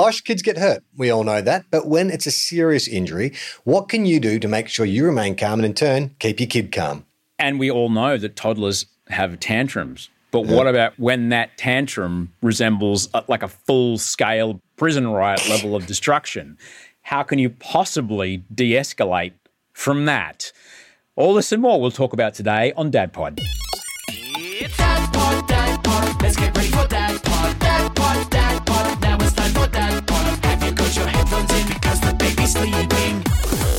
Osh, kids get hurt. We all know that. But when it's a serious injury, what can you do to make sure you remain calm and in turn keep your kid calm? And we all know that toddlers have tantrums. But what about when that tantrum resembles a, like a full scale prison riot level of destruction? How can you possibly de escalate from that? All this and more we'll talk about today on Dad Pod. It's Dad Pod, Dad Pod. Let's get ready for Dad Pod, sleeping?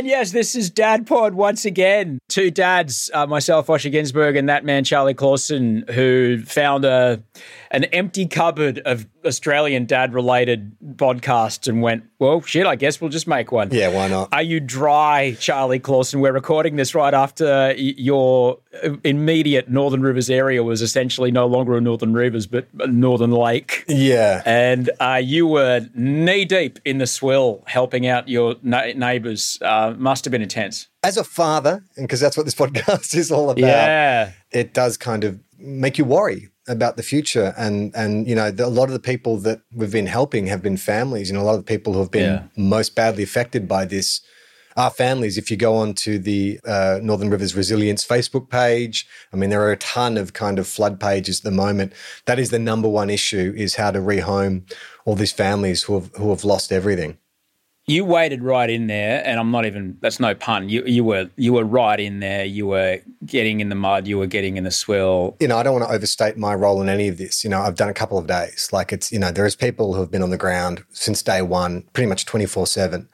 And yes, this is Dad Pod once again. Two dads, uh, myself, Osher Günsberg, and that man, Charlie Clausen, who found a an empty cupboard of Australian dad related podcasts and went, well, shit, I guess we'll just make one. Yeah, why not? Are you dry, Charlie Clausen? We're recording this right after your immediate Northern Rivers area was essentially no longer a Northern Rivers, but a Northern Lake. Yeah. And uh, you were knee deep in the swill helping out your na- neighbours. Uh, must have been intense. As a father, and because that's what this podcast is all about, Yeah. it does kind of make you worry about the future and and you know the, a lot of the people that we've been helping have been families you know a lot of the people who have been Yeah. most badly affected by this are families if you go on to the uh, northern rivers resilience facebook page i mean there are a ton of kind of flood pages at the moment that is the number one issue is how to rehome all these families who have who have lost everything You waded right in there, and I'm not even. That's no pun. You you were you were right in there. You were getting in the mud. You were getting in the swill. you know, I don't want to overstate my role in any of this. You know, I've done a couple of days. Like it's, you know, there is people who have been on the ground since day one, pretty much 24 7.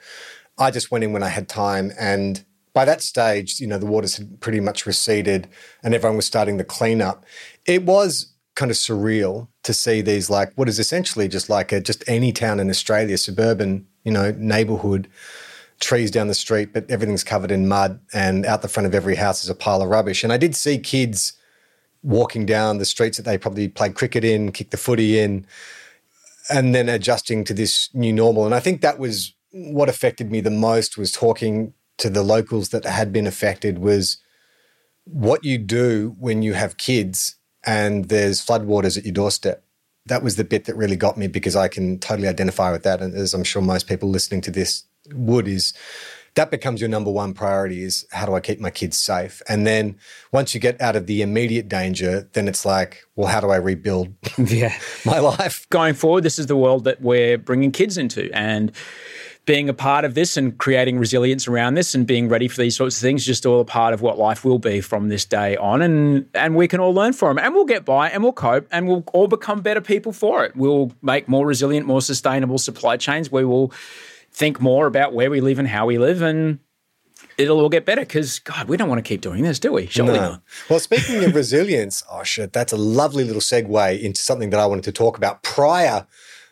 I just went in when I had time. And by that stage, you know, the waters had pretty much receded and everyone was starting the cleanup. It was kind of surreal to see these, like, what is essentially just like a, just any town in Australia, suburban, you know, neighborhood trees down the street, but everything's covered in mud, and out the front of every house is a pile of rubbish. And I did see kids walking down the streets that they probably played cricket in, kicked the footy in, and then adjusting to this new normal. And I think that was what affected me the most was talking to the locals that had been affected was what you do when you have kids and there's floodwaters at your doorstep. That was the bit that really got me because I can totally identify with that. And as I'm sure most people listening to this would, is that becomes your number one priority is how do I keep my kids safe? And then once you get out of the immediate danger, then it's like, well, how do I rebuild Yeah. my life? Going forward, this is the world that we're bringing kids into, and being a part of this and creating resilience around this and being ready for these sorts of things just all a part of what life will be from this day on. And and we can all learn from it. And we'll get by and we'll cope and we'll all become better people for it. We'll make more resilient more sustainable supply chains. We will think more about where we live and how we live and it'll all get better because god we don't want to keep doing this do we? Surely No. not. Well, speaking of resilience, oh shit, that's a lovely little segue into something that I wanted to talk about prior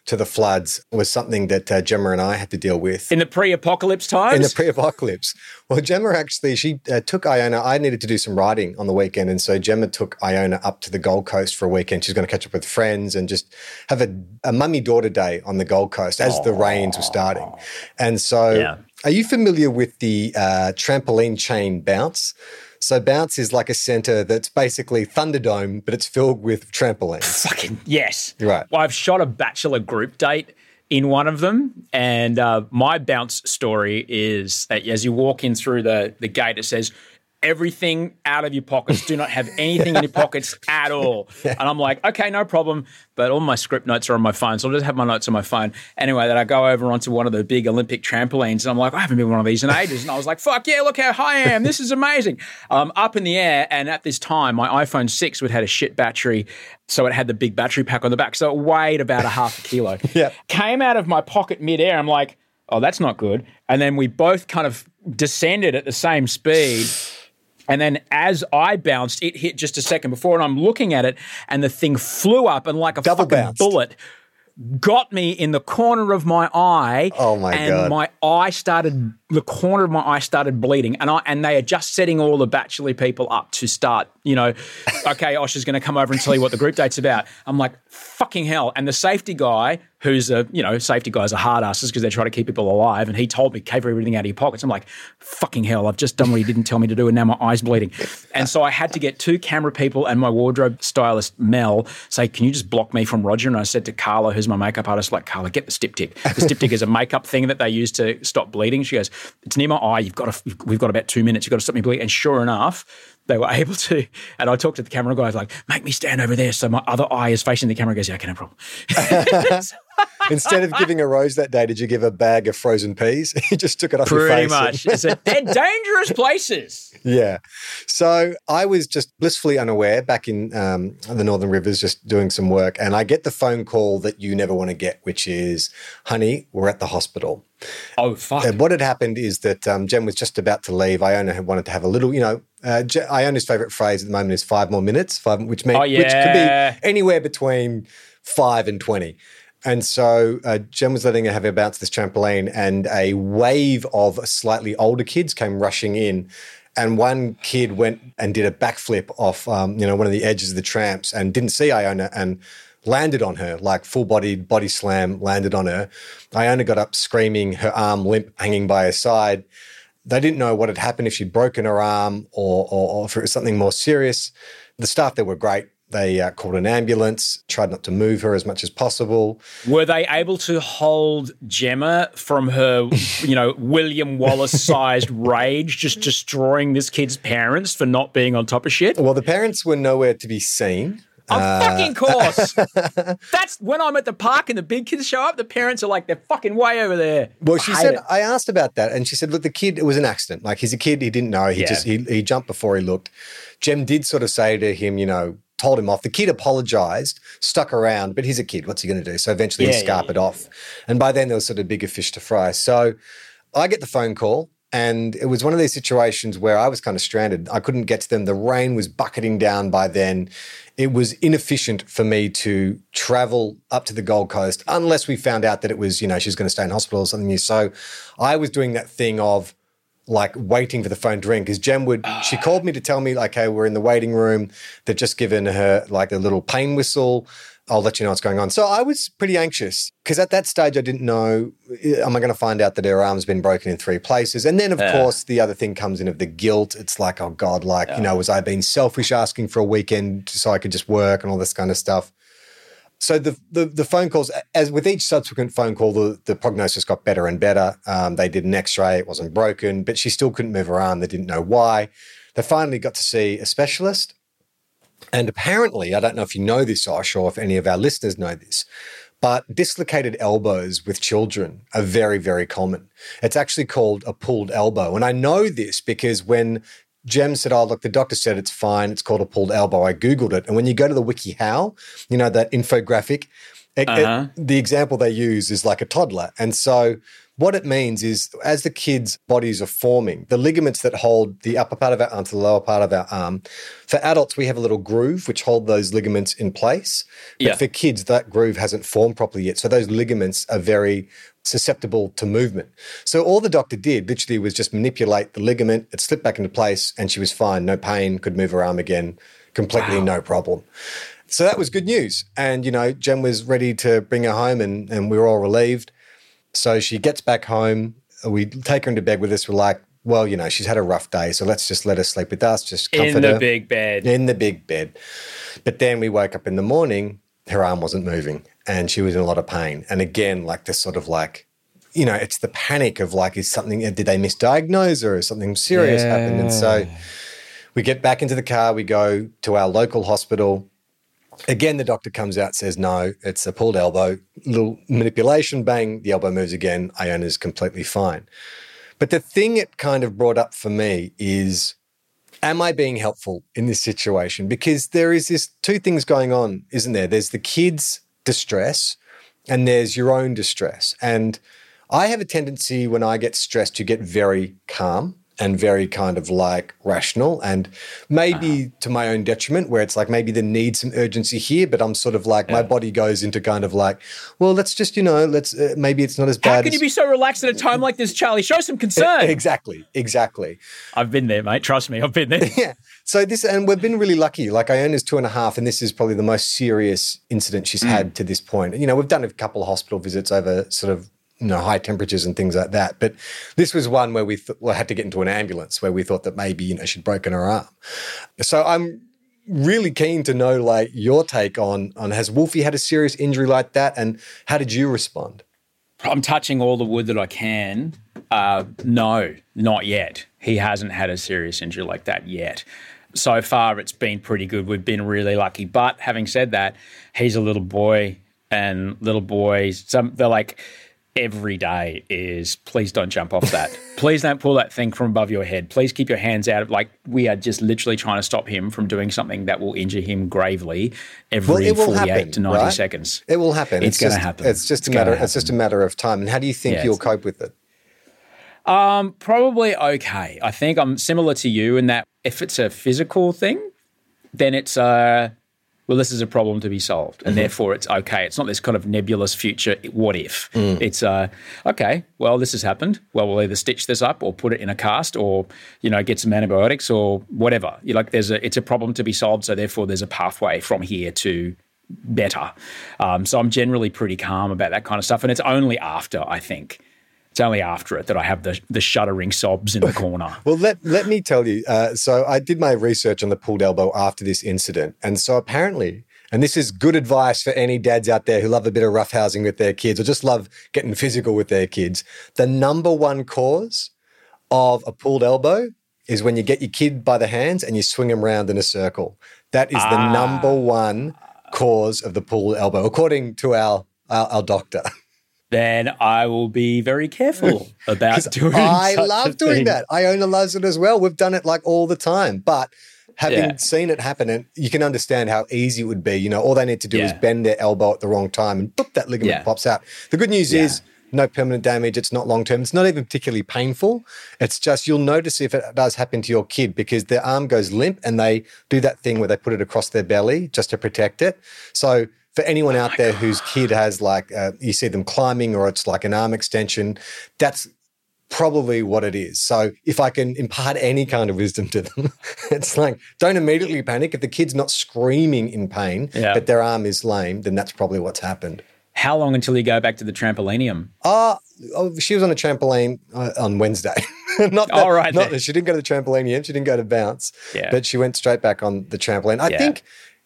to the floods was something that uh, Gemma and I had to deal with in the pre-apocalypse times in the pre-apocalypse. Well, Gemma actually she uh, took Iona. I needed to do some writing on the weekend, and so Gemma took Iona up to the Gold Coast for a weekend. She's going to catch up with friends and just have a, a mummy daughter day on the Gold Coast as the rains were starting. And so, Yeah. are you familiar with the uh, trampoline chain bounce? So bounce is like a center that's basically Thunderdome, but it's filled with trampolines. Fucking yes. Right. Well, I've shot a bachelor group date in one of them, and uh, my bounce story is that as you walk in through the the gate, it says. Everything out of your pockets. Do not have anything in your pockets at all. And I'm like, okay, no problem. But all my script notes are on my phone. So I'll just have my notes on my phone. Anyway, then I go over onto one of the big Olympic trampolines and I'm like, I haven't been on one of these in ages. And I was like, fuck yeah, look how high I am. This is amazing. Um, up in the air. And at this time, my iPhone 6 would had a shit battery. So it had the big battery pack on the back. So it weighed about a half a kilo. Yeah. Came out of my pocket midair. I'm like, oh, that's not good. And then we both kind of descended at the same speed. And then as I bounced, it hit just a second before, and I'm looking at it, and the thing flew up and like a Double fucking bounced. bullet got me in the corner of my eye. Oh, my and God. my eye started the corner of my eye started bleeding. And I and they are just setting all the bachelor people up to start, you know, okay, Osher's gonna come over and tell you what the group date's about. I'm like, fucking hell. And the safety guy who's a you know safety guy guys are hard asses because they're trying to keep people alive, and he told me keep everything out of your pockets. I'm like, fucking hell, I've just done what he didn't tell me to do, and now my eyes bleeding. And so I had to get two camera people and my wardrobe stylist Mel say, can you just block me from Roger? And I said to Carla, who's my makeup artist, like Carla, get the styptic. The styptic is a makeup thing that they use to stop bleeding. She goes, it's near my eye. You've got to, we've got about two minutes. You've got to stop me bleeding. And sure enough, they were able to. And I talked to the camera guys like, make me stand over there so my other eye is facing the camera. He goes, yeah, okay, no problem. Instead of giving a rose that day, did you give a bag of frozen peas? you just took it off your Pretty face. much. It's a, they're dangerous places. Yeah. So I was just blissfully unaware back in um, the Northern Rivers, just doing some work. And I get the phone call that you never want to get, which is, honey, we're at the hospital. Oh, fuck. And what had happened is that um, Jem was just about to leave. Iona had wanted to have a little, you know, uh, Je- Iona's favorite phrase at the moment is five more minutes, five, which means Oh, which could be anywhere between five and twenty. And so uh, Jem was letting her have her bounce this trampoline, and a wave of slightly older kids came rushing in. And one kid went and did a backflip off, um, you know, one of the edges of the tramps, and didn't see Iona, and landed on her, like full bodied body slam, landed on her. Iona got up screaming, her arm limp, hanging by her side. They didn't know what had happened if she'd broken her arm or, or, or if it was something more serious. The staff there were great. They uh, called an ambulance, tried not to move her as much as possible. Were they able to hold Gemma from her, you know, William Wallace sized rage, just destroying this kid's parents for not being on top of shit? Well, the parents were nowhere to be seen. Of fucking course. That's when I'm at the park and the big kids show up, the parents are like, they're fucking way over there. Well, she I said. I asked about that, and she said, "Look, the kid it was an accident. Like he's a kid. He didn't know. He Yeah. just he, he jumped before he looked." Jem did sort of say to him, you know, told him off. The kid apologized, stuck around, but he's a kid. What's he going to do? So eventually Yeah, he yeah, scarpered off, and by then there was sort of bigger fish to fry. So I get the phone call. And it was one of these situations where I was kind of stranded. I couldn't get to them. The rain was bucketing down by then. It was inefficient for me to travel up to the Gold Coast unless we found out that it was, you know, she's going to stay in hospital or something new. So I was doing that thing of like waiting for the phone to ring because Jem would, she called me to tell me, like, hey, we're in the waiting room. They've just given her like a little pain whistle. I'll let you know what's going on. So I was pretty anxious because at that stage I didn't know, eh, am I going to find out that her arm's been broken in three places? And then, of course, the other thing comes in of the guilt. It's like, oh God, like, you know, was I being selfish asking for a weekend so I could just work and all this kind of stuff? So the, the the phone calls, as with each subsequent phone call, the, the prognosis got better and better. Um, they did an X-ray; it wasn't broken, but she still couldn't move her arm. They didn't know why. They finally got to see a specialist, and apparently, I don't know if you know this, Osh, or if any of our listeners know this, but dislocated elbows with children are very, very common. It's actually called a pulled elbow. And I know this because when Jem said, Oh, look, the doctor said it's fine. It's called a pulled elbow. I Googled it. And when you go to the WikiHow, you know, that infographic, it- it- Uh-huh. the example they use is like a toddler. And so what it means is as the kids' bodies are forming, the ligaments that hold the upper part of our arm to the lower part of our arm, for adults, we have a little groove which hold those ligaments in place. But Yeah. for kids, that groove hasn't formed properly yet. So those ligaments are very susceptible to movement. So all the doctor did literally was just manipulate the ligament, it slipped back into place, and she was fine, no pain, could move her arm again, completely no problem. So that was good news. And, you know, Jem was ready to bring her home and, and we were all relieved. So she gets back home. We take her into bed with us. We're like, well, you know, she's had a rough day. So let's just let her sleep with us, just comfort In the her big bed. in the big bed. But then we woke up in the morning, her arm wasn't moving and she was in a lot of pain. And again, like this sort of like, you know, it's the panic of like, is something, uh, did they misdiagnose her or something serious happened? And so we get back into the car, we go to our local hospital. Again, the doctor comes out, says, no, it's a pulled elbow, little manipulation, bang, the elbow moves again. Iona's completely fine. But the thing it kind of brought up for me is am I being helpful in this situation? Because there is this two things going on, isn't there? There's the kids' distress and there's your own distress. And I have a tendency when I get stressed to get very calm and very kind of like rational and maybe to my own detriment where it's like maybe there needs some urgency here but i'm sort of like my body goes into kind of like well let's just you know let's uh, maybe it's not as bad How can you be so relaxed at a time like this, Charlie? Show some concern. exactly exactly I've been there, mate. Trust me, I've been there. yeah so this and we've been really lucky like iona's two and a half and this is probably the most serious incident she's had to this point you know we've done a couple of hospital visits over sort of you know high temperatures and things like that but this was one where we th- well, had to get into an ambulance where we thought that maybe you know she'd broken her arm so i'm really keen to know like your take on on has wolfie had a serious injury like that and how did you respond I'm touching all the wood that I can. Uh, no, not yet. He hasn't had a serious injury like that yet. So far, it's been pretty good. We've been really lucky. But having said that, he's a little boy, and little boys, some they're like every day is please don't jump off that. please don't pull that thing from above your head. Please keep your hands out of like we are just literally trying to stop him from doing something that will injure him gravely every it will 48 happen, to 90 right? seconds. it will happen It's gonna just- happen. it's just It's a matter gonna it's just a matter of time and how do you think Yeah, you'll cope with it Probably okay. I think I'm similar to you in that if it's a physical thing, then it's uh well, this is a problem to be solved, and therefore it's okay. It's not this kind of nebulous future. What if? It's uh, okay. Well, this has happened. Well, we'll either stitch this up or put it in a cast, or you know, get some antibiotics or whatever. You like, there's a it's a problem to be solved. So therefore, there's a pathway from here to better. Um, so I'm generally pretty calm about that kind of stuff, and it's only after I think it's only after it that I have the the shuddering sobs in the corner. Well, let let me tell you. Uh, so I did my research on the pulled elbow after this incident, and so apparently, and this is good advice for any dads out there who love a bit of roughhousing with their kids or just love getting physical with their kids. The number one cause of a pulled elbow is when you get your kid by the hands and you swing them around in a circle. That is the number one cause of the pulled elbow, according to our our, our doctor. then I will be very careful about doing. I love doing thing. that. Iona loves it as well. We've done it like all the time. But having Yeah. seen it happen, and you can understand how easy it would be. You know, all they need to do is bend their elbow at the wrong time, and boop, that ligament Yeah. pops out. The good news Yeah. is no permanent damage. It's not long term. It's not even particularly painful. It's just you'll notice if it does happen to your kid because their arm goes limp and they do that thing where they put it across their belly just to protect it. So for anyone out there whose kid has like uh, you see them climbing or it's like an arm extension, that's probably what it is. So if I can impart any kind of wisdom to them, it's like don't immediately panic. If the kid's not screaming in pain, Yeah. but their arm is lame, then that's probably what's happened. How long until you go back to the trampolinium? Uh, oh, she was on a trampoline uh, on Wednesday. not that, All right not that she didn't go to the trampoline yet. She didn't go to bounce, Yeah. but she went straight back on the trampoline. I Yeah. think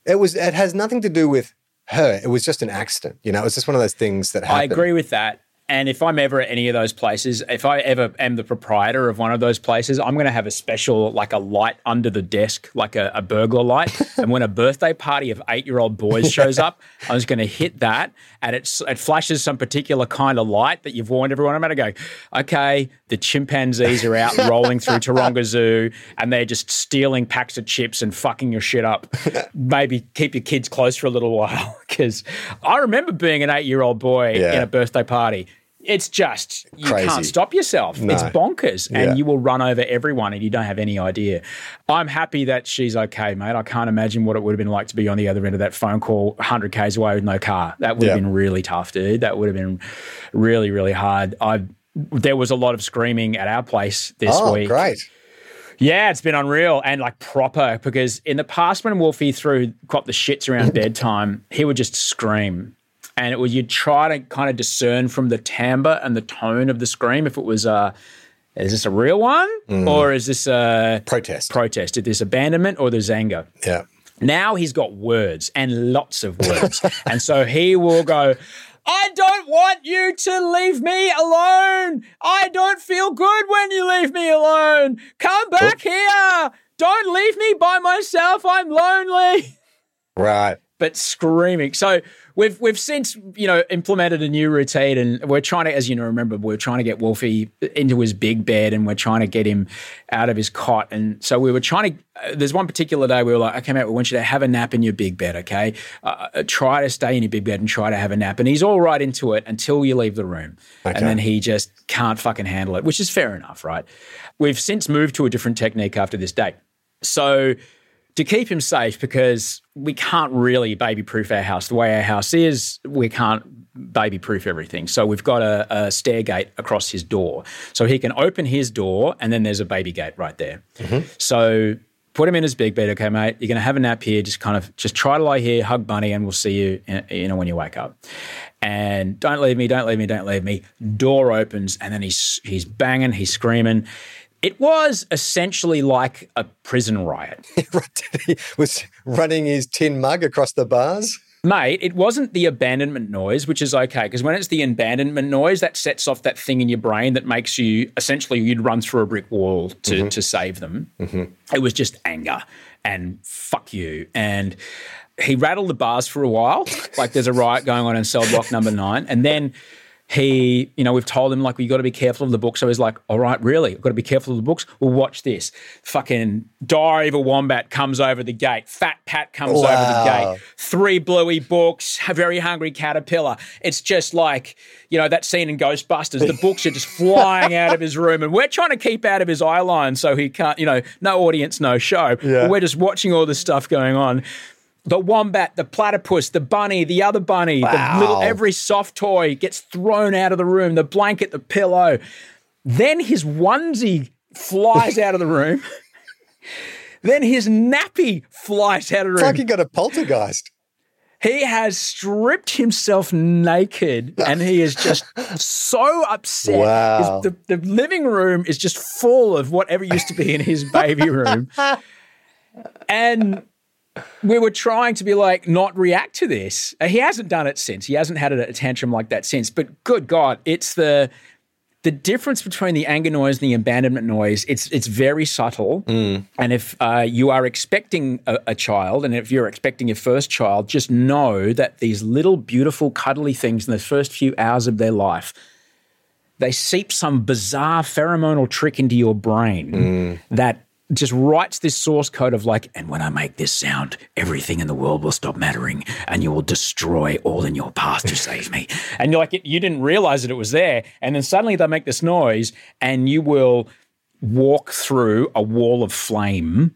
it was. It has nothing to do with her. It was just an accident. You know, it was just one of those things that happened. I agree with that. And if I'm ever at any of those places, if I ever am the proprietor of one of those places, I'm going to have a special, like a light under the desk, like a, a burglar light. and when a birthday party of eight year old boys shows up, I'm just going to hit that and it, it flashes some particular kind of light that you've warned everyone about. I go, okay, the chimpanzees are out rolling through Taronga Zoo and they're just stealing packs of chips and fucking your shit up. Maybe keep your kids close for a little while. Because I remember being an eight year old boy Yeah. in a birthday party. It's just you Crazy. can't stop yourself. No. It's bonkers, and Yeah. you will run over everyone, and you don't have any idea. I'm happy that she's okay, mate. I can't imagine what it would have been like to be on the other end of that phone call, 100 k's away with no car. That would have been really tough, dude. That would have been really, really hard. I there was a lot of screaming at our place this Oh, week. great. Yeah, it's been unreal and like proper because in the past when Wolfie threw cop the shits around bedtime, he would just scream. And it was you'd try to kind of discern from the timbre and the tone of the scream if it was uh is this a real one or is this a Protest. protest? Is this abandonment or there's anger? yeah. Now he's got words and lots of words. and so he will go, I don't want you to leave me alone. I don't feel good when you leave me alone. Come back here. Don't leave me by myself. I'm lonely. Right. But screaming. So we've we've since you know implemented a new routine, and we're trying to, as you know, remember, we're trying to get Wolfie into his big bed, and we're trying to get him out of his cot, and so we were trying to. Uh, there's one particular day we were like, okay, mate, we want you to have a nap in your big bed, okay? Uh, uh, try to stay in your big bed and try to have a nap, and he's all right into it until you leave the room, Okay. and then he just can't fucking handle it, which is fair enough, right? We've since moved to a different technique after this day. so to keep him safe because we can't really baby proof our house. The way our house is, we can't baby proof everything. So we've got a, a stair gate across his door. So he can open his door and then there's a baby gate right there. Mm-hmm. So put him in his big bed. Okay, mate, you're going to have a nap here. Just kind of just try to lie here, hug Bunny, and we'll see you, in, you know, when you wake up. And don't leave me, don't leave me, don't leave me. Door opens and then he's he's banging, he's screaming. It was essentially like a prison riot. he was running his tin mug across the bars. Mate, it wasn't the abandonment noise, which is okay, because when it's the abandonment noise, that sets off that thing in your brain that makes you essentially you'd run through a brick wall to, mm-hmm. to save them. Mm-hmm. It was just anger and fuck you. And he rattled the bars for a while, like there's a riot going on in cell block number nine. And then he, you know, we've told him like we got to be careful of the book. So he's like, "All right, really, I've got to be careful of the books." Well, watch this. Fucking Diary of a Wombat comes over the gate. Fat Pat comes over the gate. Three bluey books. A very hungry caterpillar. It's just like you know that scene in Ghostbusters. The books are just flying out of his room, and we're trying to keep out of his eye line so he can't. You know, no audience, no show. Yeah. We're just watching all this stuff going on. The wombat, the platypus, the bunny, the other bunny, Wow. the little every soft toy gets thrown out of the room, the blanket, the pillow. Then his onesie flies out of the room. then his nappy flies out of the It's room. like he got a poltergeist. He has stripped himself naked and he is just so upset. Wow. The, the living room is just full of whatever used to be in his baby room. And we were trying to be like, not react to this. Uh, He hasn't done it since. He hasn't had a, tantrum like that since. But good God, it's the the difference between the anger noise and the abandonment noise it's it's very subtle and if uh, you are expecting a, a child and if you're expecting your first child just know that these little beautiful cuddly things in the first few hours of their life they seep some bizarre pheromonal trick into your brain that just writes this source code of like, and when I make this sound, everything in the world will stop mattering and you will destroy all in your path to save me. And you're like, you didn't realize that it was there. And then suddenly they make this noise and you will walk through a wall of flame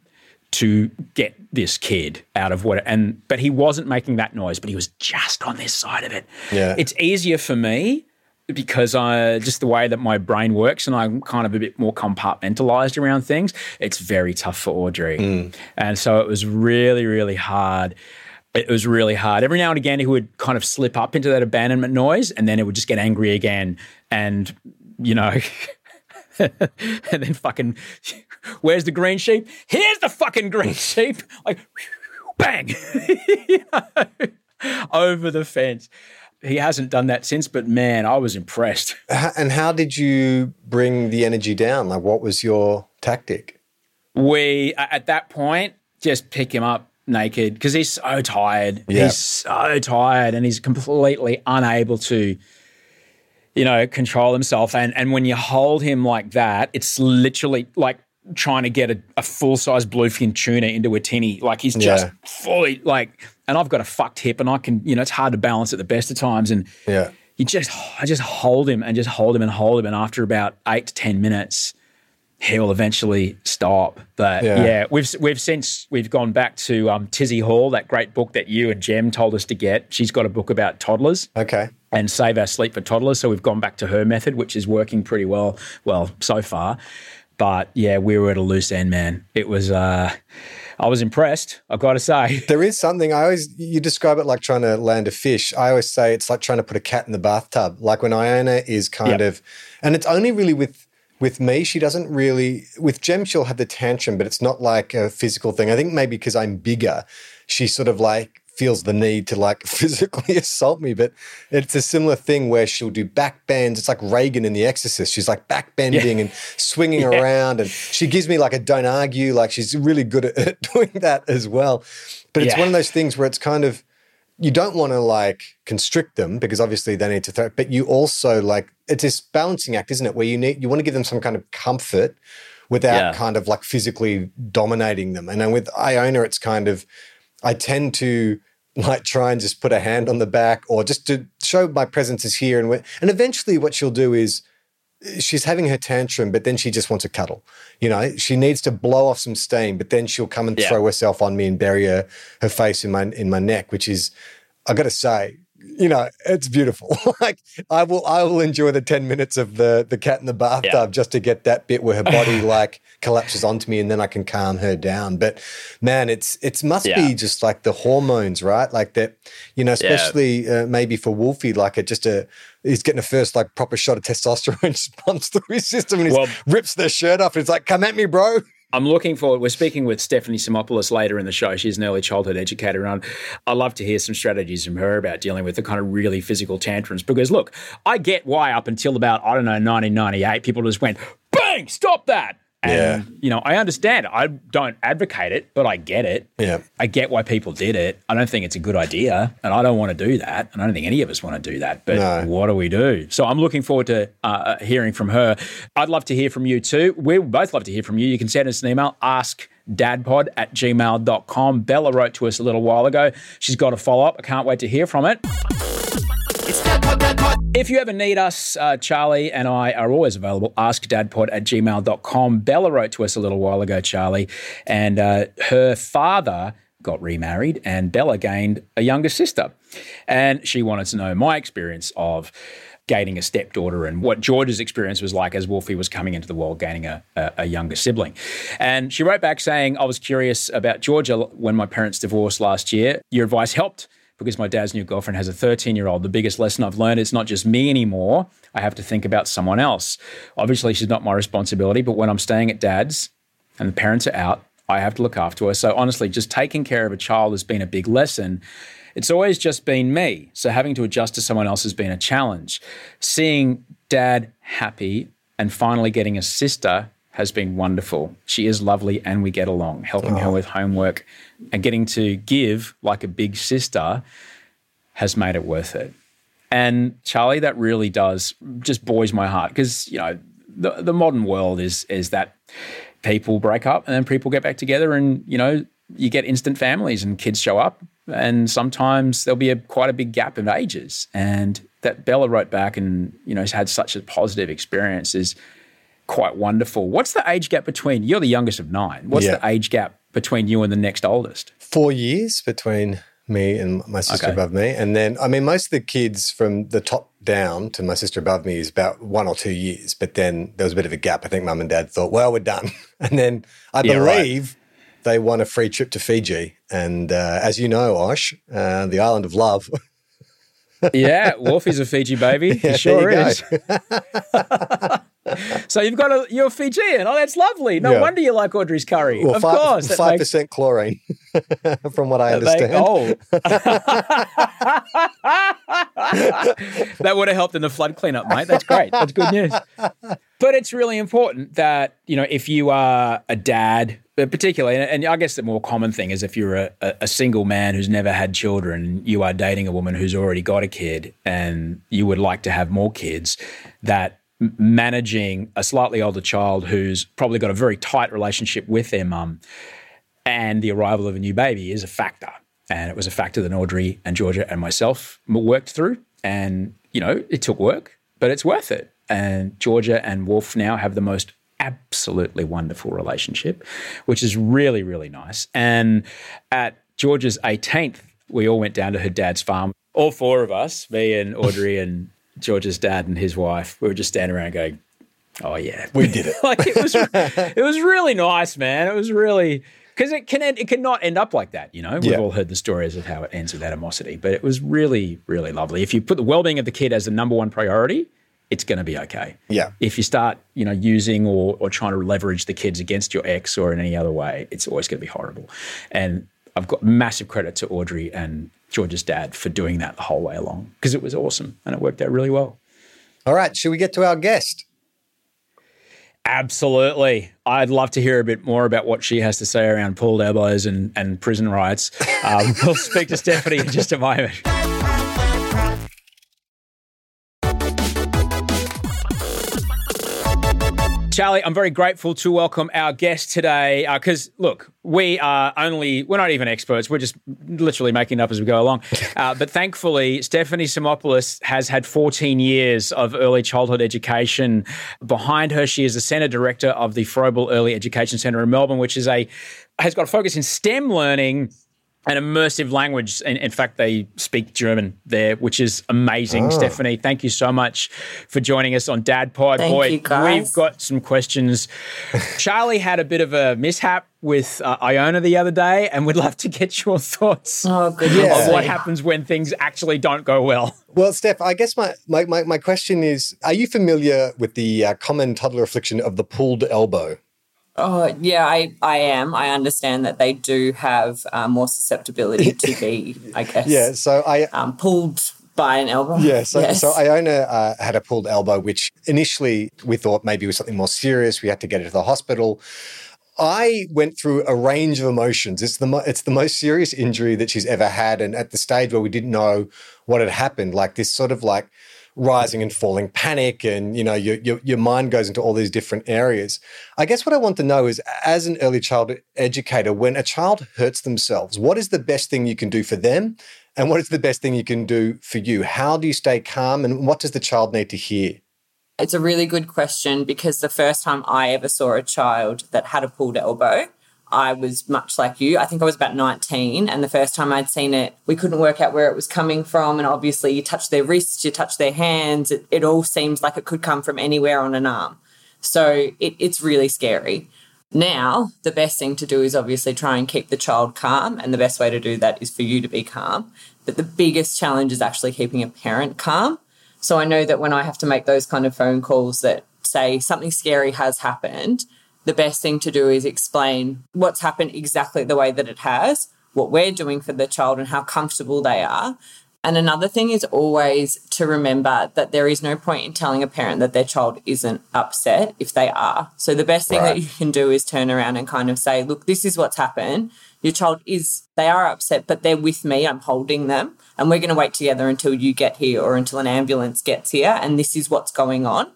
to get this kid out of what and but he wasn't making that noise but he was just on this side of it Yeah. it's easier for me because I just the way that my brain works and I'm kind of a bit more compartmentalized around things. It's very tough for Audrey, mm. and so it was really really hard. It was really hard. Every now and again, he would kind of slip up into that abandonment noise, and then it would just get angry again, and you know. and then fucking, where's the green sheep? Here's the fucking green sheep! Like, bang, You know, over the fence. He hasn't done that since, but man, I was impressed. And how did you bring the energy down? Like, what was your tactic? We at that point just pick him up naked because he's so tired. Yeah. He's so tired, and he's completely unable to, you know, control himself. And and when you hold him like that, it's literally like trying to get a, a full size bluefin tuna into a tinny. Like he's just Yeah. fully like. And I've got a fucked hip, and I can, you know, it's hard to balance at the best of times. And Yeah. you just I just hold him and just hold him and hold him, and after about eight to ten minutes, he'll eventually stop. But Yeah. yeah, we've we've since we've gone back to um, Tizzie Hall, that great book that you and Jem told us to get. She's got a book about toddlers Okay. and save our sleep for toddlers. So we've gone back to her method, which is working pretty well. Well, so far. But yeah, we were at a loose end, man. It was. uh I was impressed. I've got to say. There is something I always you describe it like trying to land a fish. I always say it's like trying to put a cat in the bathtub. Like when Iona is kind Yep. of, and it's only really with with me. She doesn't really with Jem. She'll have the tantrum, but it's not like a physical thing. I think maybe because I'm bigger, she sort of like feels the need to like physically assault me. But it's a similar thing where she'll do back bends. It's like Reagan in The Exorcist. She's like back bending and swinging around, and she gives me like a don't argue. Like she's really good at, at doing that as well. But it's Yeah. one of those things where it's kind of you don't want to like constrict them because obviously they need to throw, but you also like it's this balancing act, isn't it? Where you need you want to give them some kind of comfort without Yeah. kind of like physically dominating them. And then with Iona, it's kind of I tend to like try and just put a hand on the back or just to show my presence is here and and eventually what she'll do is she's having her tantrum, but then she just wants a cuddle. You know, she needs to blow off some steam, but then she'll come and Yeah. throw herself on me and bury her, her face in my in my neck, which is, I got to say, you know, it's beautiful. like I will, I will enjoy the ten minutes of the the cat in the bathtub Yeah. just to get that bit where her body like collapses onto me, and then I can calm her down. But man, it's it must Yeah. be just like the hormones, right? Like that, you know, especially uh, maybe for Wolfie, like it just a. He's getting a first like proper shot of testosterone just pumps through his system and he Well- rips their shirt off. And it's like, come at me, bro. I'm looking forward. We're speaking with Stephanie Simopoulos later in the show. She's an early childhood educator, and I'd, love to hear some strategies from her about dealing with the kind of really physical tantrums. Because look, I get why up until about I don't know 1998, people just went bang, stop that. And you know, I understand. I don't advocate it, but I get it. Yeah. I get why people did it. I don't think it's a good idea, and I don't want to do that. And I don't think any of us want to do that. But No. what do we do? So I'm looking forward to uh, hearing from her. I'd love to hear from you too. We both love to hear from you. You can send us an email, askdadpod at gmail.com. Bella wrote to us a little while ago. She's got a follow up. I can't wait to hear from it. If you ever need us, uh, Charlie and I are always available. AskDadPod at gmail.com. Bella wrote to us a little while ago, Charlie, and uh, her father got remarried, and Bella gained a younger sister. And she wanted to know my experience of gaining a stepdaughter and what George's experience was like as Wolfie was coming into the world, gaining a, a, a younger sibling. And she wrote back saying, I was curious about Georgia when my parents divorced last year. Your advice helped because my dad's new girlfriend has a 13 year old. The biggest lesson I've learned is not just me anymore. I have to think about someone else. Obviously, she's not my responsibility, but when I'm staying at dad's and the parents are out, I have to look after her. So, honestly, just taking care of a child has been a big lesson. It's always just been me. So, having to adjust to someone else has been a challenge. Seeing dad happy and finally getting a sister has been wonderful. She is lovely and we get along, helping her oh. with homework and getting to give like a big sister has made it worth it. And Charlie, that really does just buoys my heart because you know the the modern world is is that people break up and then people get back together and you know you get instant families and kids show up and sometimes there'll be a quite a big gap of ages and that Bella wrote back and you know has had such a positive experience is quite wonderful. What's the age gap between you're the youngest of nine? What's Yeah. the age gap between you and the next oldest? Four years between me and my sister Okay. above me. And then, I mean, most of the kids from the top down to my sister above me is about one or two years. But then there was a bit of a gap. I think mum and dad thought, well, we're done. And then I Yeah, right. believe they won a free trip to Fiji. And uh, as you know, Osh, uh, the island of love. Yeah, Wolfie's a Fiji baby. he Yeah, sure is. So you've got a you're Fijian. Oh, that's lovely. No Yeah. wonder you like Audrey's curry. Well, of five, course. five makes- percent chlorine, from what I they- understand. oh. that would have helped in the flood cleanup, mate. That's great. That's good news. But it's really important that, you know, if you are a dad, uh, particularly, and I guess the more common thing is if you're a, a single man who's never had children, you are dating a woman who's already got a kid and you would like to have more kids, that managing a slightly older child who's probably got a very tight relationship with their mum and the arrival of a new baby is a factor. And it was a factor that Audrey and Georgia and myself worked through. And, you know, it took work, but it's worth it. And Georgia and Wolf now have the most absolutely wonderful relationship, which is really, really nice. And at Georgia's 18th, we all went down to her dad's farm. All four of us, me and Audrey and Georgia's dad and his wife, we were just standing around going, Oh yeah, We did it. like it was, it was really nice, man. It was really because it can it cannot end up like that. You know, we've Yeah. all heard the stories of how it ends with animosity, but it was really, really lovely. If you put the well-being of the kid as the number one priority, it's going to be okay. Yeah. If you start, you know, using or or trying to leverage the kids against your ex or in any other way, it's always going to be horrible. And I've got massive credit to Audrey and George's dad for doing that the whole way along because it was awesome and it worked out really well. All right, should we get to our guest? Absolutely. I'd love to hear a bit more about what she has to say around pulled elbows and, and prison riots. Um, we'll speak to Stephanie in just a moment. Charlie, I'm very grateful to welcome our guest today because, look, we are only, we're not even experts. We're just literally making it up as we go along. Uh, but thankfully, Stephanie Simopoulos has had 14 years of early childhood education behind her. She is the Centre Director of the Froebel Early Education Centre in Melbourne, which is a, has got a focus in STEM learning an immersive language. In, in, fact, they speak German there, which is amazing. Oh. Stephanie, thank you so much for joining us on Dad Pod. Thank Boy, you, guys. we've got some questions. Charlie had a bit of a mishap with uh, Iona the other day, and we'd love to get your thoughts Oh. Yeah. of what happens when things actually don't go well. Well, Steph, I guess my, my, my, my question is Are you familiar with the uh, common toddler affliction of the pulled elbow? Oh, yeah, I, I am. I understand that they do have uh, more susceptibility to be, I guess, Yeah, so I. um, pulled by an elbow. Yeah, so, Yes. so Iona uh, had a pulled elbow, which initially we thought maybe was something more serious. We had to get her to the hospital. I went through a range of emotions. It's the mo- it's the most serious injury that she's ever had, and at the stage where we didn't know what had happened, like this sort of like rising and falling panic, and you know your your, your mind goes into all these different areas. I guess what I want to know is, as an early child educator, when a child hurts themselves, what is the best thing you can do for them, and what is the best thing you can do for you? How do you stay calm, and what does the child need to hear? It's a really good question because the first time I ever saw a child that had a pulled elbow, I was much like you. I think I was about 19. And the first time I'd seen it, we couldn't work out where it was coming from. And obviously, you touch their wrists, you touch their hands. It, it all seems like it could come from anywhere on an arm. So it, it's really scary. Now, the best thing to do is obviously try and keep the child calm. And the best way to do that is for you to be calm. But the biggest challenge is actually keeping a parent calm. So I know that when I have to make those kind of phone calls that say something scary has happened, the best thing to do is explain what's happened exactly the way that it has, what we're doing for the child, and how comfortable they are. And another thing is always to remember that there is no point in telling a parent that their child isn't upset if they are. So the best thing Right. that you can do is turn around and kind of say, look, this is what's happened. Your child is, they are upset, but they're with me. I'm holding them. And we're going to wait together until you get here or until an ambulance gets here. And this is what's going on.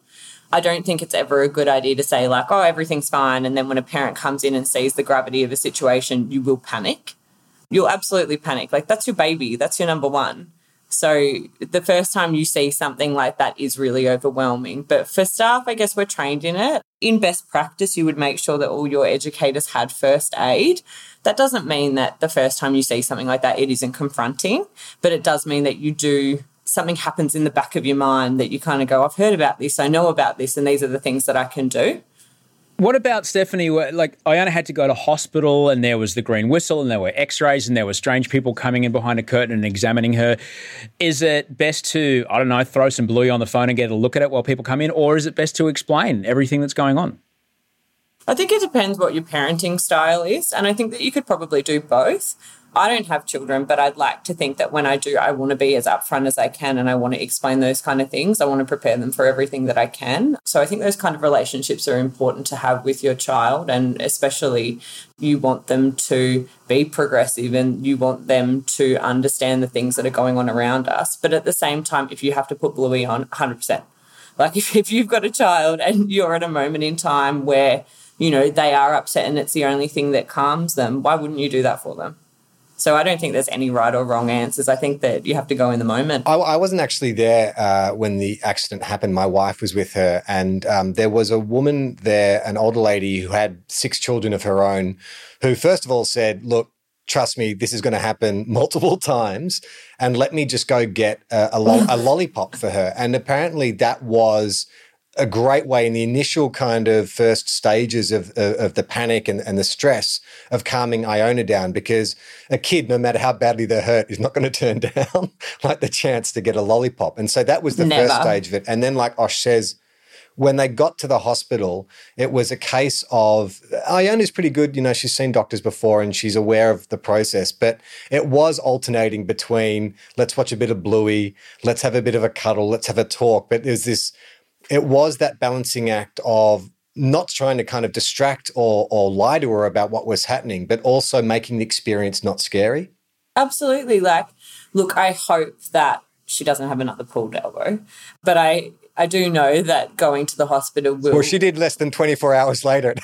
I don't think it's ever a good idea to say, like, oh, everything's fine. And then when a parent comes in and sees the gravity of a situation, you will panic. You'll absolutely panic. Like, that's your baby, that's your number one. So the first time you see something like that is really overwhelming. But for staff, I guess we're trained in it. In best practice, you would make sure that all your educators had first aid. That doesn't mean that the first time you see something like that, it isn't confronting, but it does mean that you do something happens in the back of your mind that you kind of go, I've heard about this, I know about this, and these are the things that I can do. What about Stephanie? Like, Iona had to go to hospital, and there was the green whistle, and there were x rays, and there were strange people coming in behind a curtain and examining her. Is it best to, I don't know, throw some bluey on the phone and get a look at it while people come in, or is it best to explain everything that's going on? I think it depends what your parenting style is. And I think that you could probably do both. I don't have children, but I'd like to think that when I do, I want to be as upfront as I can and I want to explain those kind of things. I want to prepare them for everything that I can. So I think those kind of relationships are important to have with your child. And especially, you want them to be progressive and you want them to understand the things that are going on around us. But at the same time, if you have to put Bluey on, 100%. Like if, if you've got a child and you're at a moment in time where, you know, they are upset and it's the only thing that calms them, why wouldn't you do that for them? So I don't think there's any right or wrong answers. I think that you have to go in the moment. I, I wasn't actually there uh, when the accident happened. My wife was with her, and um, there was a woman there, an older lady who had six children of her own, who first of all said, "Look." Trust me, this is going to happen multiple times, and let me just go get a, a, lo- a lollipop for her. And apparently, that was a great way in the initial kind of first stages of, of, of the panic and, and the stress of calming Iona down because a kid, no matter how badly they're hurt, is not going to turn down like the chance to get a lollipop. And so that was the first stage of it. And then, like Osh says, when they got to the hospital, it was a case of Iona's pretty good. You know, she's seen doctors before and she's aware of the process, but it was alternating between let's watch a bit of Bluey, let's have a bit of a cuddle, let's have a talk. But there's this, it was that balancing act of not trying to kind of distract or or lie to her about what was happening, but also making the experience not scary. Absolutely. Like, look, I hope that she doesn't have another pulled elbow, but I I do know that going to the hospital will. Well, she did less than 24 hours later.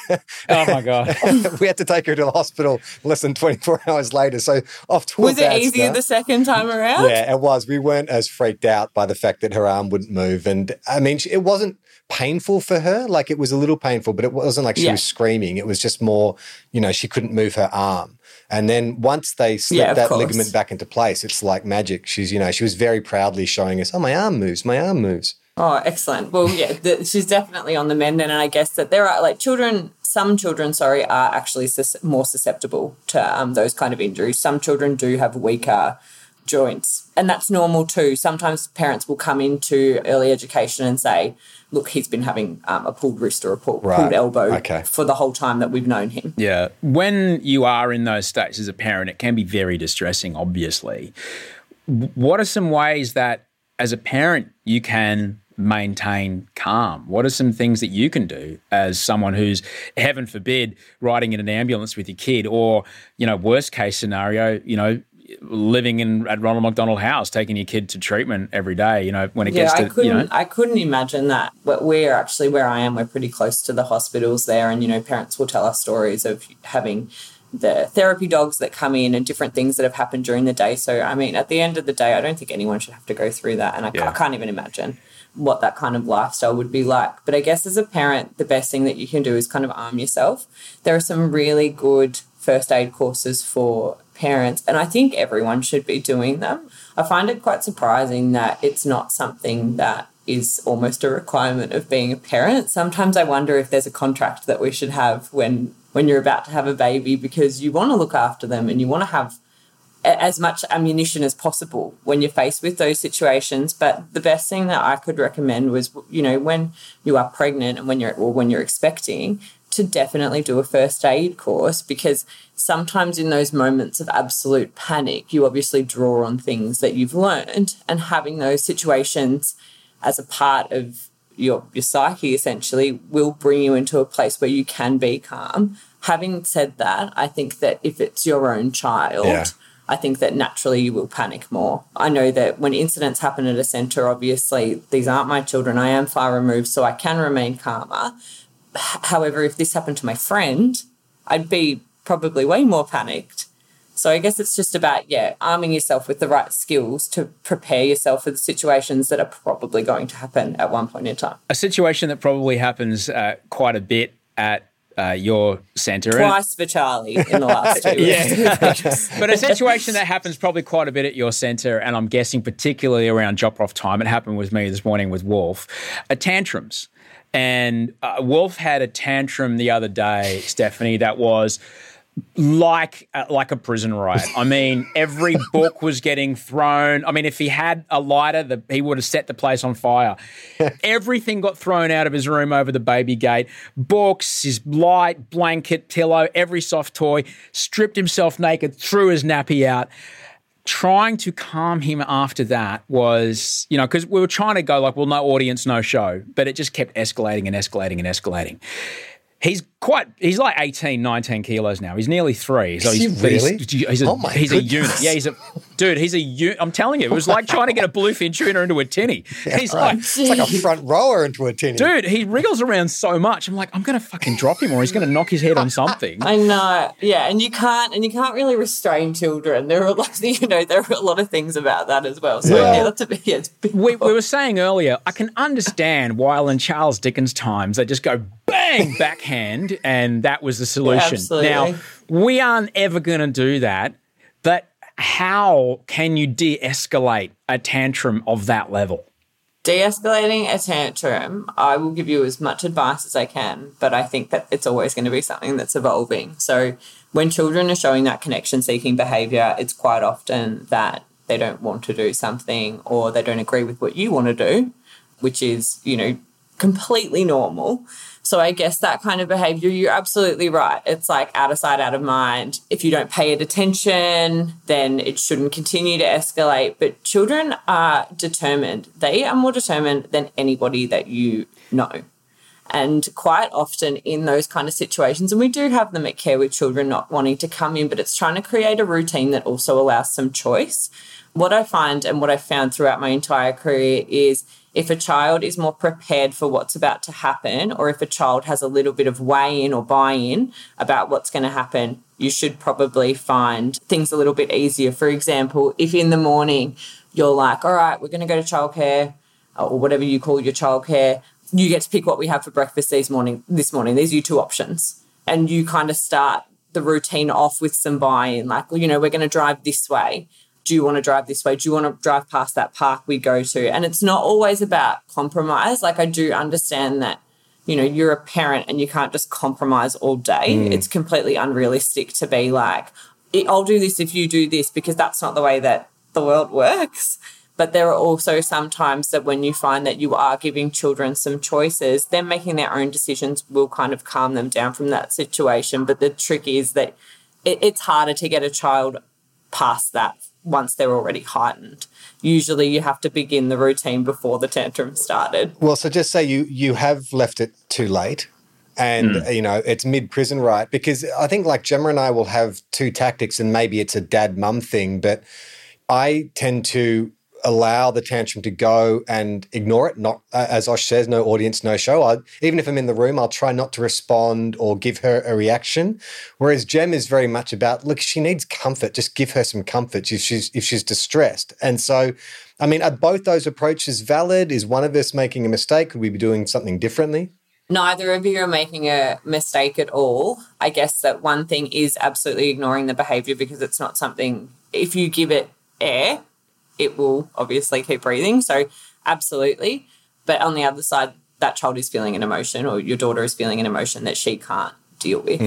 Oh my god. we had to take her to the hospital less than 24 hours later. So off to a was it bad easier start. the second time around? Yeah, it was. We weren't as freaked out by the fact that her arm wouldn't move. And I mean, she- it wasn't painful for her. Like it was a little painful, but it wasn't like she Yeah. was screaming. It was just more, you know, she couldn't move her arm. And then once they slip Yeah, that course. ligament back into place, it's like magic. She's, you know, she was very proudly showing us, oh, my arm moves, my arm moves. Oh, excellent. Well, yeah, the, she's definitely on the mend, and I guess that there are like children. Some children, sorry, are actually sus- more susceptible to um, those kind of injuries. Some children do have weaker joints, and that's normal too. Sometimes parents will come into early education and say, "Look, he's been having um, a pulled wrist or a pulled, Right. pulled elbow Okay. for the whole time that we've known him." Yeah. When you are in those states as a parent, it can be very distressing, obviously. What are some ways that, as a parent, you can maintain calm? What are some things that you can do as someone who's, heaven forbid, riding in an ambulance with your kid, or, you know, worst case scenario, you know, living in at Ronald McDonald House, taking your kid to treatment every day, you know, when it Yeah, gets I to, couldn't. you know, I couldn't imagine that. But we're actually where I am. We're pretty close to the hospitals there, and you know, parents will tell us stories of having the therapy dogs that come in and different things that have happened during the day. So, I mean, at the end of the day, I don't think anyone should have to go through that, and I, Yeah. I can't even imagine what that kind of lifestyle would be like. But I guess as a parent, the best thing that you can do is kind of arm yourself. There are some really good first aid courses for parents, and I think everyone should be doing them. I find it quite surprising that it's not something that is almost a requirement of being a parent. Sometimes I wonder if there's a contract that we should have when when you're about to have a baby because you want to look after them and you want to have as much ammunition as possible when you're faced with those situations. But the best thing that I could recommend was, you know, when you are pregnant and when you're or when you're expecting, to definitely do a first aid course because sometimes in those moments of absolute panic, you obviously draw on things that you've learned, and having those situations as a part of your your psyche essentially will bring you into a place where you can be calm. Having said that, I think that if it's your own child, Yeah. I think that naturally you will panic more. I know that when incidents happen at a centre, obviously these aren't my children. I am far removed, so I can remain calmer. However, if this happened to my friend, I'd be probably way more panicked. So I guess it's just about, yeah, arming yourself with the right skills to prepare yourself for the situations that are probably going to happen at one point in time. a situation that probably happens uh, quite a bit at uh, your centre. Twice for Charlie in the last two weeks. but a situation that happens probably quite a bit at your centre, and I'm guessing particularly around drop off time. It happened with me this morning with Wolf. Uh, tantrums. And uh, Wolf had a tantrum the other day, Stephanie, that was like uh, like a prison riot. I mean, every book was getting thrown. I mean, if he had a lighter, the, he would have set the place on fire. Everything got thrown out of his room over the baby gate. Books, his light, blanket, pillow, every soft toy. Stripped himself naked, threw his nappy out. Trying to calm him after that was, you know, because we were trying to go like, well, no audience, no show, but it just kept escalating and escalating and escalating he's quite he's like 18 19 kilos now he's nearly three so he's, he really? he's, he's a, Oh my he's a goodness. unit yeah he's a dude he's a unit i'm telling you it was like trying to get a bluefin tuna into a tinny he's Right. like it's like a front rower into a tinny. dude he wriggles around so much i'm like i'm gonna fucking drop him or he's gonna knock his head on something I know, yeah, and you can't, and you can't really restrain children. There are a lot, you know, there are a lot of things about that as well. So Yeah. yeah, that's a bit, yeah, it's a bit we, we were saying earlier, I can understand while in Charles Dickens' times they just go bang backhand, and that was the solution. absolutely. now we aren't ever going to do that, but how can you de-escalate a tantrum of that level? de-escalating a tantrum i will give you as much advice as i can but i think that it's always going to be something that's evolving so when children are showing that connection seeking behavior it's quite often that they don't want to do something or they don't agree with what you want to do which is you know completely normal so i guess that kind of behavior you're absolutely right. It's like out of sight out of mind. If you don't pay it attention then it shouldn't continue to escalate. But children are determined. They are more determined than anybody that you know. And quite often in those kind of situations, and we do have them at care with children not wanting to come in, but it's trying to create a routine that also allows some choice. What I find and what I found throughout my entire career is if a child is more prepared for what's about to happen, or if a child has a little bit of weigh in or buy in about what's going to happen, you should probably find things a little bit easier. For example, if in the morning you're like, all right, we're going to go to childcare or whatever you call your childcare, you get to pick what we have for breakfast this morning. This morning, these are your two options, and you kind of start the routine off with some buy-in, like, well, you know, we're going to drive this way. Do you want to drive this way? Do you want to drive past that park we go to? And it's not always about compromise. Like I do understand that, you know, you're a parent and you can't just compromise all day. Mm. It's completely unrealistic to be like, I'll do this if you do this because that's not the way that the world works. But there are also some times that when you find that you are giving children some choices, them making their own decisions will kind of calm them down from that situation. But the trick is that it, it's harder to get a child past that once they're already heightened. Usually you have to begin the routine before the tantrum started. Well, so just say you you have left it too late, and Hmm. you know it's mid prison, right? Because I think like Gemma and I will have two tactics, and maybe it's a dad mum thing, but I tend to allow the tantrum to go and ignore it. Not uh, as Osh says, no audience, no show. I, even if I'm in the room, I'll try not to respond or give her a reaction. Whereas Jem is very much about look, she needs comfort. Just give her some comfort if she's if she's distressed. And so, I mean, are both those approaches valid? Is one of us making a mistake? Could we be doing something differently? neither of you are making a mistake at all. I guess that one thing is absolutely ignoring the behavior because it's not something, if you give it air, it will obviously keep breathing. So, absolutely. But on the other side, that child is feeling an emotion or your daughter is feeling an emotion that she can't deal with.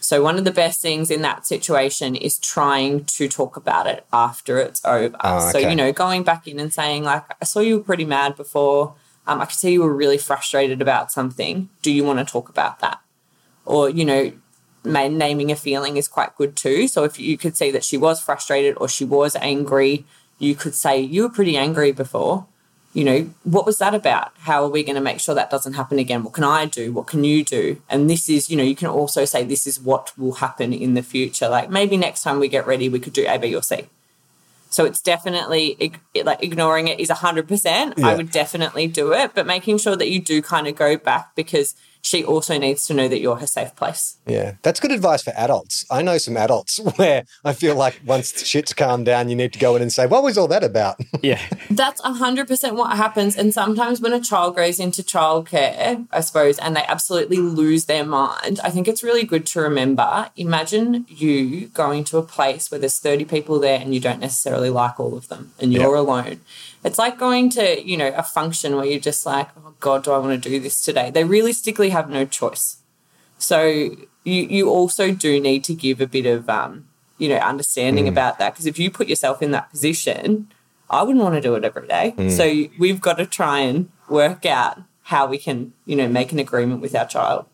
So, one of the best things in that situation is trying to talk about it after it's over. Ah, So, you know, going back in and saying, like, I saw you were pretty mad before. Um, I could see you were really frustrated about something. Do you want to talk about that? Or, you know, naming a feeling is quite good too. So, if you could see that she was frustrated or she was angry, you could say, You were pretty angry before you know, what was that about? How are we going to make sure that doesn't happen again? What can I do? What can you do? And this is, you know, you can also say this is what will happen in the future. Like maybe next time we get ready, we could do A, B, or C. So it's definitely like ignoring it is 100%. Yeah. I would definitely do it, but making sure that you do kind of go back because she also needs to know that you're her safe place. Yeah, that's good advice for adults. I know some adults where I feel like once shit's calmed down, you need to go in and say, "What was all that about?" Yeah. That's 100% what happens. And sometimes when a child goes into childcare, I suppose, and they absolutely lose their mind, I think it's really good to remember imagine you going to a place where there's 30 people there and you don't necessarily like all of them and you're alone. It's like going to, you know, a function where you're just like, God, do I want to do this today? They realistically have no choice. So you you also do need to give a bit of um, you know, understanding about that. Because if you put yourself in that position, I wouldn't want to do it every day. So we've got to try and work out how we can, you know, make an agreement with our child.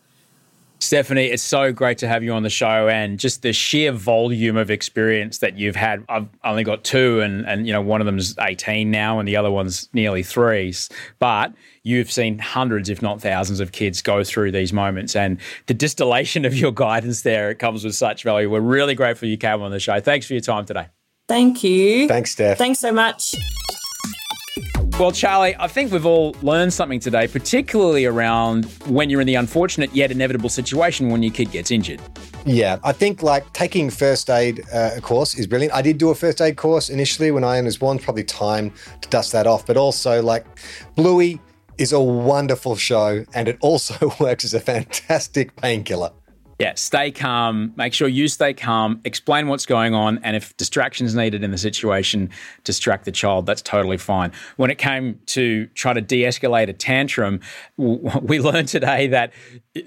Stephanie, it's so great to have you on the show and just the sheer volume of experience that you've had. I've only got two and, and you know, one of them's 18 now and the other one's nearly three. But you've seen hundreds, if not thousands of kids go through these moments and the distillation of your guidance there, it comes with such value. We're really grateful you came on the show. Thanks for your time today. Thank you. Thanks, Steph. Thanks so much. Well, Charlie, I think we've all learned something today, particularly around when you're in the unfortunate yet inevitable situation when your kid gets injured. Yeah, I think like taking first aid uh, course is brilliant. I did do a first aid course initially when Ian was born. Probably time to dust that off, but also like Bluey is a wonderful show, and it also works as a fantastic painkiller. Yeah, stay calm. Make sure you stay calm. Explain what's going on, and if distractions needed in the situation, distract the child. That's totally fine. When it came to try to de-escalate a tantrum, we learned today that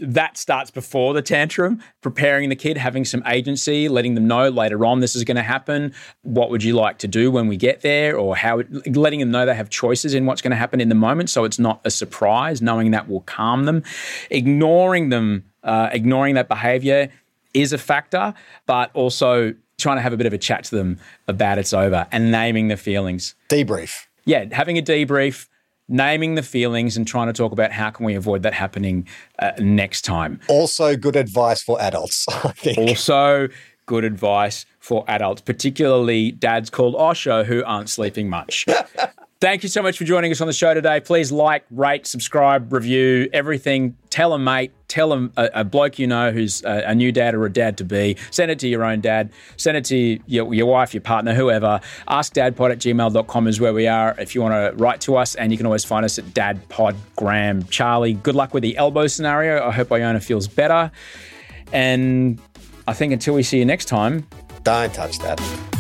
that starts before the tantrum. Preparing the kid, having some agency, letting them know later on this is going to happen. What would you like to do when we get there, or how? Letting them know they have choices in what's going to happen in the moment, so it's not a surprise. Knowing that will calm them. Ignoring them uh, ignoring that behavior is a factor, but also trying to have a bit of a chat to them about it's over and naming the feelings. Debrief. Yeah, having a debrief, naming the feelings and trying to talk about how can we avoid that happening uh, next time. Also, good advice for adults, I think. Also, good advice for adults, particularly dads called Osher who aren't sleeping much. Thank you so much for joining us on the show today. Please like, rate, subscribe, review everything. Tell a mate, tell a, a bloke you know who's a, a, new dad or a dad to be. Send it to your own dad. Send it to your, your wife, your partner, whoever. AskDadPod at gmail.com is where we are if you want to write to us. And you can always find us at dadpodgram. Charlie, good luck with the elbow scenario. I hope Iona feels better. And I think until we see you next time, don't touch that.